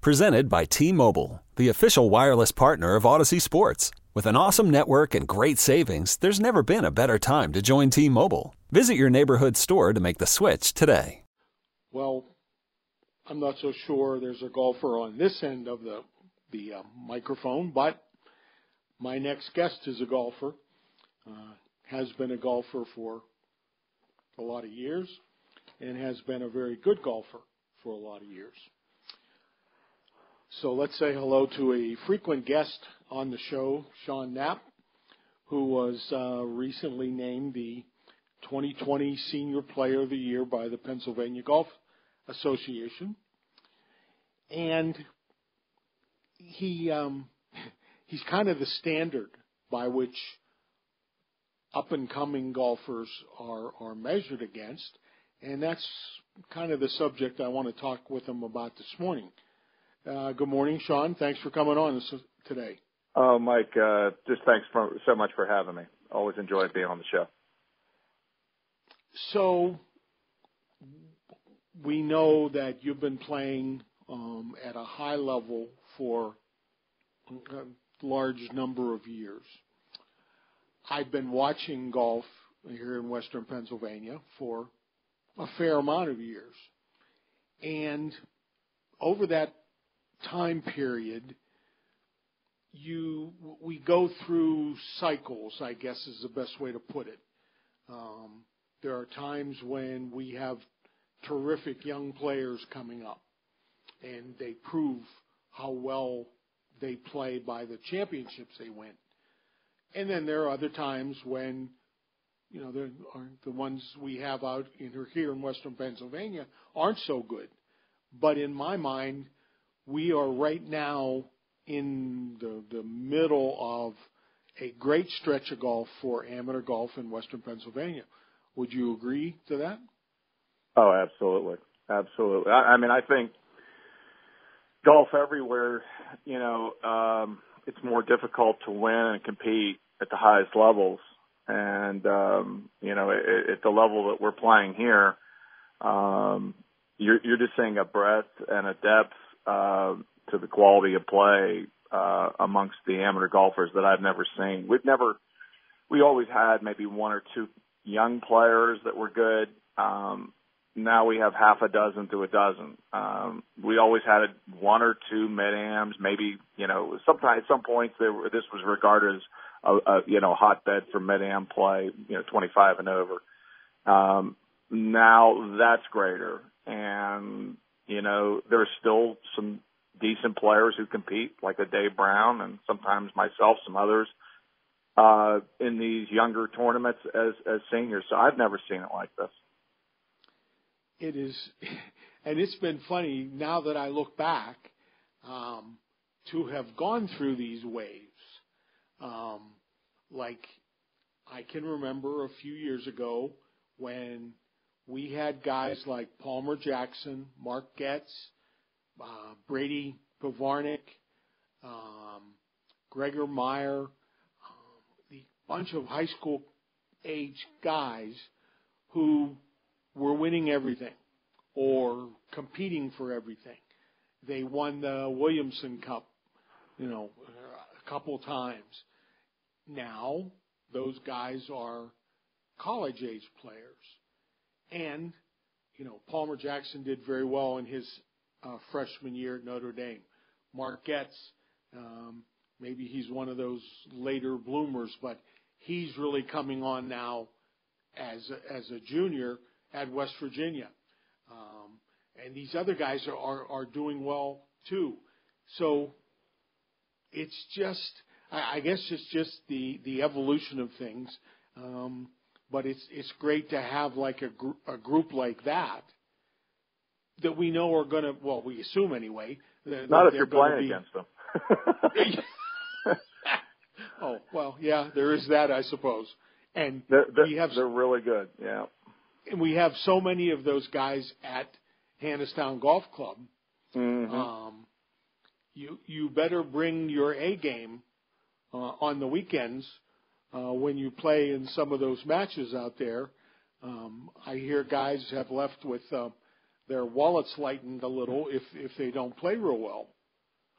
Presented by T Mobile, the official wireless partner of Audacy Sports. With an awesome network and great savings, there's never been a better time to join T Mobile. Visit your neighborhood store to make the switch today. Well, I'm not so sure there's a golfer on this end of the the uh, microphone, but my next guest is a golfer. Uh, has been a golfer for a lot of years, and has been a very good golfer for a lot of years. So let's say hello to a frequent guest on the show, Sean Knapp, who was uh, recently named the 2020 Senior Player of the Year by the Pennsylvania Golf Association. And he um, he's kind of the standard by which up and coming golfers are are measured against, and that's kind of the subject I want to talk with him about this morning. Uh, good morning, Sean. Thanks for coming on today. Oh, Mike, uh, just thanks for, so much for having me. Always enjoy being on the show. So, we know that you've been playing um, at a high level for a large number of years. I've been watching golf here in Western Pennsylvania for a fair amount of years. And over that time period, you we go through cycles, I guess is the best way to put it. Um, there are times when we have terrific young players coming up, and they prove how well they play by the championships they win. And then there are other times when, you know, the, the ones we have out in here in Western Pennsylvania aren't so good. But in my mind, we are right now in the, the middle of a great stretch of golf for amateur golf in Western Pennsylvania. Would you agree to that? Oh, absolutely, absolutely. I, I mean, I think golf everywhere, you know, um, it's more difficult to win and compete at the highest levels. And, um, you know, at, at the level that we're playing here, um, you're, you're just seeing a breadth and a depth uh, to the quality of play uh, amongst the amateur golfers that I've never seen. We've never, we always had maybe one or two young players that were good. Um, now we have half a dozen to a dozen. Um, we always had one or two mid ams, maybe you know. Sometimes at some points there were, this was regarded as a, a you know hotbed for mid am play, you know, 25 and over. Um, now that's greater, and you know, there's still some decent players who compete, like a Dave Brown and sometimes myself, some others, uh, in these younger tournaments as, as seniors. So I've never seen it like this. It is, and it's been funny now that I look back, um, to have gone through these waves. Um, like I can remember a few years ago when we had guys like Palmer Jackson, Mark Goetz, uh, Brady Povanec, um, Gregor Meyer, um, the bunch of high school age guys who were winning everything or competing for everything. They won the Williamson Cup, you know, a couple times. Now those guys are college age players and, you know, Palmer Jackson did very well in his uh, freshman year at Notre Dame. Mark Goetz, um, maybe he's one of those later bloomers, but he's really coming on now as a, as a junior at West Virginia. Um, and these other guys are, are, are doing well too. So it's just, I, I guess it's just the, the evolution of things. Um, but it's it's great to have like a, gr- a group like that that we know are going to well we assume anyway Not if you're playing be... against them. oh well, yeah, there is that, I suppose. And they're, they're, we have they're really good. Yeah. And we have so many of those guys at Hannastown Golf Club. Mm-hmm. Um, you you better bring your A game uh, on the weekends uh, when you play in some of those matches out there. Um, I hear guys have left with uh, their wallets lightened a little if if they don't play real well.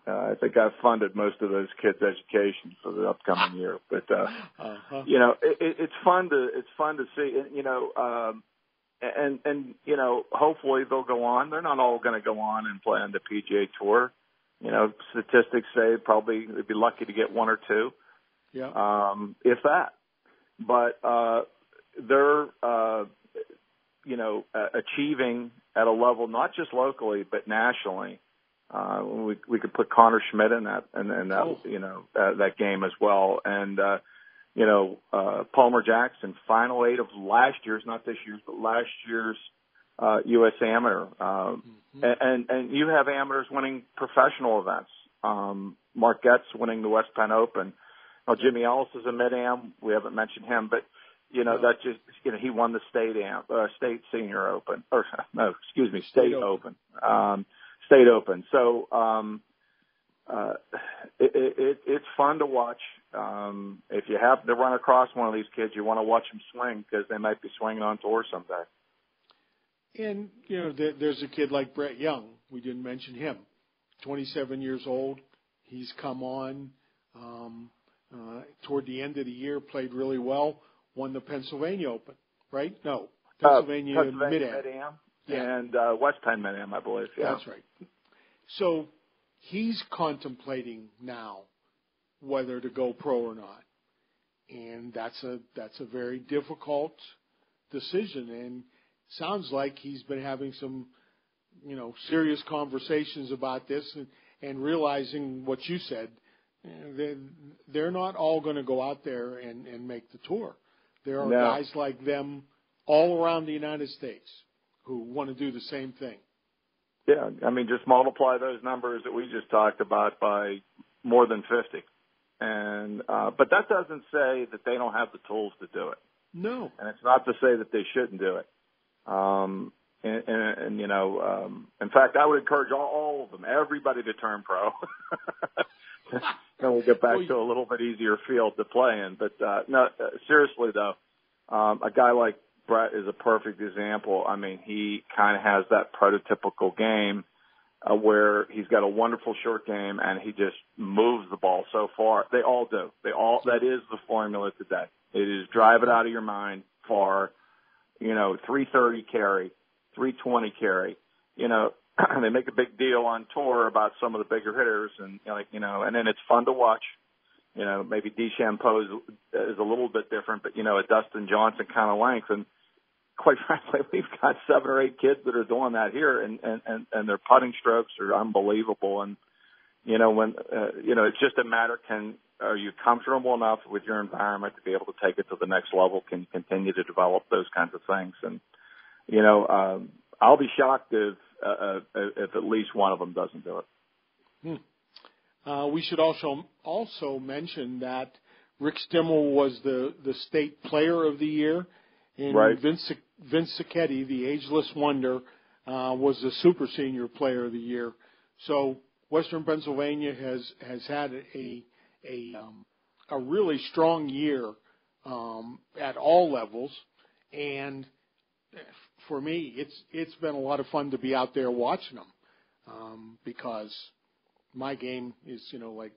Uh, I think I've funded most of those kids' education for the upcoming year. But uh, uh-huh. you know, it, it, it's fun to it's fun to see. You know, um, and and you know, hopefully they'll go on. They're not all going to go on and play on the PGA Tour. You know, statistics say probably they'd be lucky to get one or two. Yeah. Um, if that. But uh, they're uh, you know uh, achieving at a level not just locally but nationally. Uh, we we could put Connor Schmidt in that and, and that oh. you know uh, that game as well. And uh, you know uh, Palmer Jackson, final eight of last year's, not this year's, but last year's uh, U.S. Amateur. Um, mm-hmm. and, and you have amateurs winning professional events. Um, Mark Goetz winning the West Penn Open. Now, Jimmy Ellis is a mid am. We haven't mentioned him, but you know that just you know he won the state am uh, state senior open or no excuse me state, state open, open. Um, state open. So um, uh, it, it, it's fun to watch. Um, if you happen to run across one of these kids, you want to watch them swing because they might be swinging on tour someday. And you know, there, there's a kid like Brett Young. We didn't mention him. 27 years old. He's come on um, toward the end of the year, played really well, won the Pennsylvania Open, right? No, Pennsylvania, uh, Pennsylvania Mid-Am. Mid-Am yeah. and uh, West Penn Mid-Am, I believe. Yeah. That's right. So he's contemplating now whether to go pro or not, and that's a that's a very difficult decision. And sounds like he's been having some, you know, serious conversations about this and, and realizing what you said. They're, they're not all going to go out there and, and make the tour. There are no. guys like them all around the United States who want to do the same thing. Yeah, I mean, just multiply those numbers that we just talked about by more than 50. And, uh, but that doesn't say that they don't have the tools to do it. No. And it's not to say that they shouldn't do it. Um, and, and, and you know, um, in fact, I would encourage all, all of them, everybody to turn pro. and we'll get back to a little bit easier field to play in. But uh, no, uh, seriously though, um, a guy like Brett is a perfect example. I mean, he kind of has that prototypical game uh, where he's got a wonderful short game and he just moves the ball so far. They all do. They all. That is the formula today. It is drive it out of your mind far you know, 330 carry, 320 carry. You know, they make a big deal on tour about some of the bigger hitters, and like you know, and then it's fun to watch. You know, maybe DeChambeau is, is a little bit different, but you know, a Dustin Johnson kind of length, and quite frankly, we've got seven or eight kids that are doing that here, and and and, and their putting strokes are unbelievable, and you know, when uh, you know, it's just a matter can are you comfortable enough with your environment to be able to take it to the next level? Can you continue to develop those kinds of things? And you know, um, I'll be shocked if uh, uh, if at least one of them doesn't do it. Hmm. Uh, we should also also mention that Rick Stimmel was the the state player of the year, and right. Vince Vince Sacchetti, the ageless wonder, uh, was the super senior player of the year. So Western Pennsylvania has has had a a um, a really strong year um, at all levels, and for me, it's it's been a lot of fun to be out there watching them um, because my game is you know like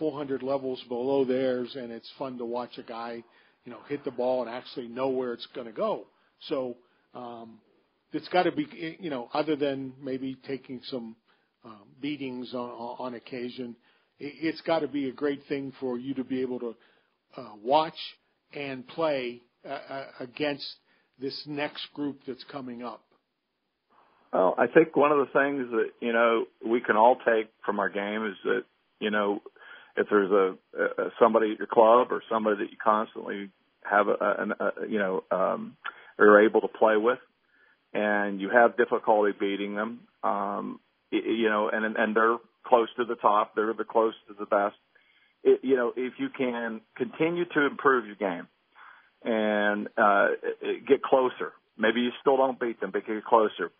400 levels below theirs, and it's fun to watch a guy you know hit the ball and actually know where it's going to go. So um, it's got to be you know other than maybe taking some um, beatings on, on occasion it's got to be a great thing for you to be able to uh, watch and play uh, uh, against this next group that's coming up. Well, I think one of the things that you know we can all take from our game is that you know if there's a, a somebody at your club or somebody that you constantly have a, a, a you know um, are able to play with, and you have difficulty beating them, um, you know, and and they're close to the top. They're the close to the best. It, you know, if you can continue to improve your game and uh, get closer, maybe you still don't beat them, but get closer.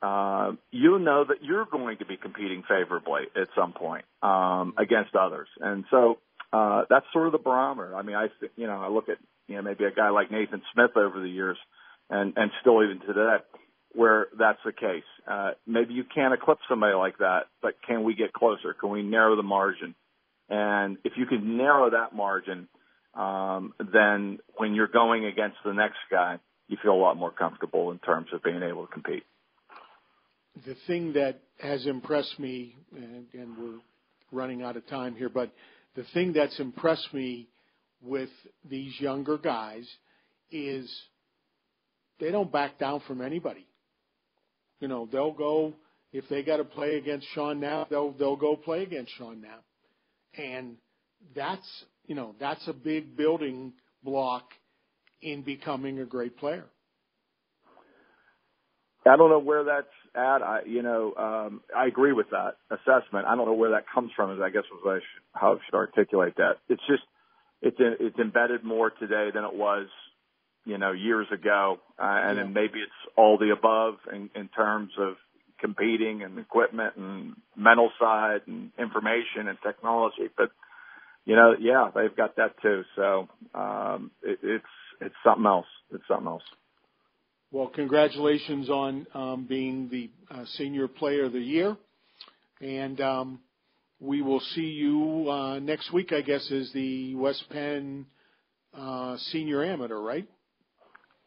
Uh, you know that you're going to be competing favorably at some point um, against others, and so uh, that's sort of the barometer. I mean, I you know I look at you know maybe a guy like Nathan Smith over the years, and and still even today, where that's the case. Uh, maybe you can't eclipse somebody like that, but can we get closer? Can we narrow the margin? And if you can narrow that margin, um, then when you're going against the next guy, you feel a lot more comfortable in terms of being able to compete. The thing that has impressed me, and, and we're running out of time here, but the thing that's impressed me with these younger guys is they don't back down from anybody. You know, they'll go if they got to play against Sean Knapp, they'll they'll go play against Sean Knapp, and that's you know that's a big building block in becoming a great player. I don't know where that's at. I, you know, um, I agree with that assessment. I don't know where that comes from. Is I guess was I should, how I should articulate that. It's just it's in, it's embedded more today than it was, you know, years ago, uh, and yeah. then maybe it's all the above in, in terms of competing and equipment and mental side and information and technology. But you know, yeah, they've got that too. So um, it, it's it's something else. It's something else. Well, congratulations on um, being the uh, senior player of the year, and um, we will see you uh, next week. I guess is the West Penn uh, senior amateur, right?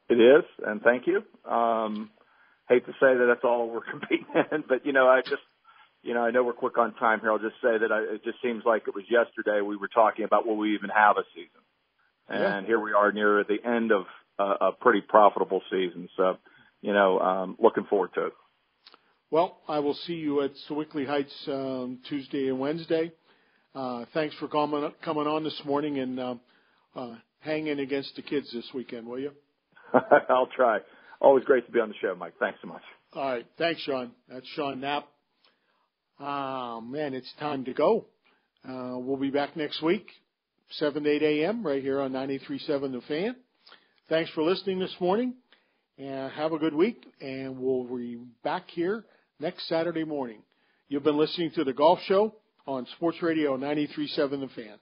It is, and thank you. Um, hate to say that that's all we're competing in, but you know, I just, you know, I know we're quick on time here. I'll just say that I, it just seems like it was yesterday we were talking about will we even have a season, and yeah. here we are near the end of a, a pretty profitable season. So, you know, um, looking forward to it. Well, I will see you at Sewickley Heights um, Tuesday and Wednesday. Uh, thanks for coming coming on this morning and uh, uh, hang in against the kids this weekend, will you? I'll try. Always great to be on the show, Mike. Thanks so much. All right. Thanks, Sean. That's Sean Knapp. Ah, man, it's time to go. Uh, we'll be back next week, 7 to 8 a.m. right here on 93.7 The Fan. Thanks for listening this morning, and have a good week. And we'll be back here next Saturday morning. You've been listening to the Golf Show on Sports Radio 93.7 The Fan.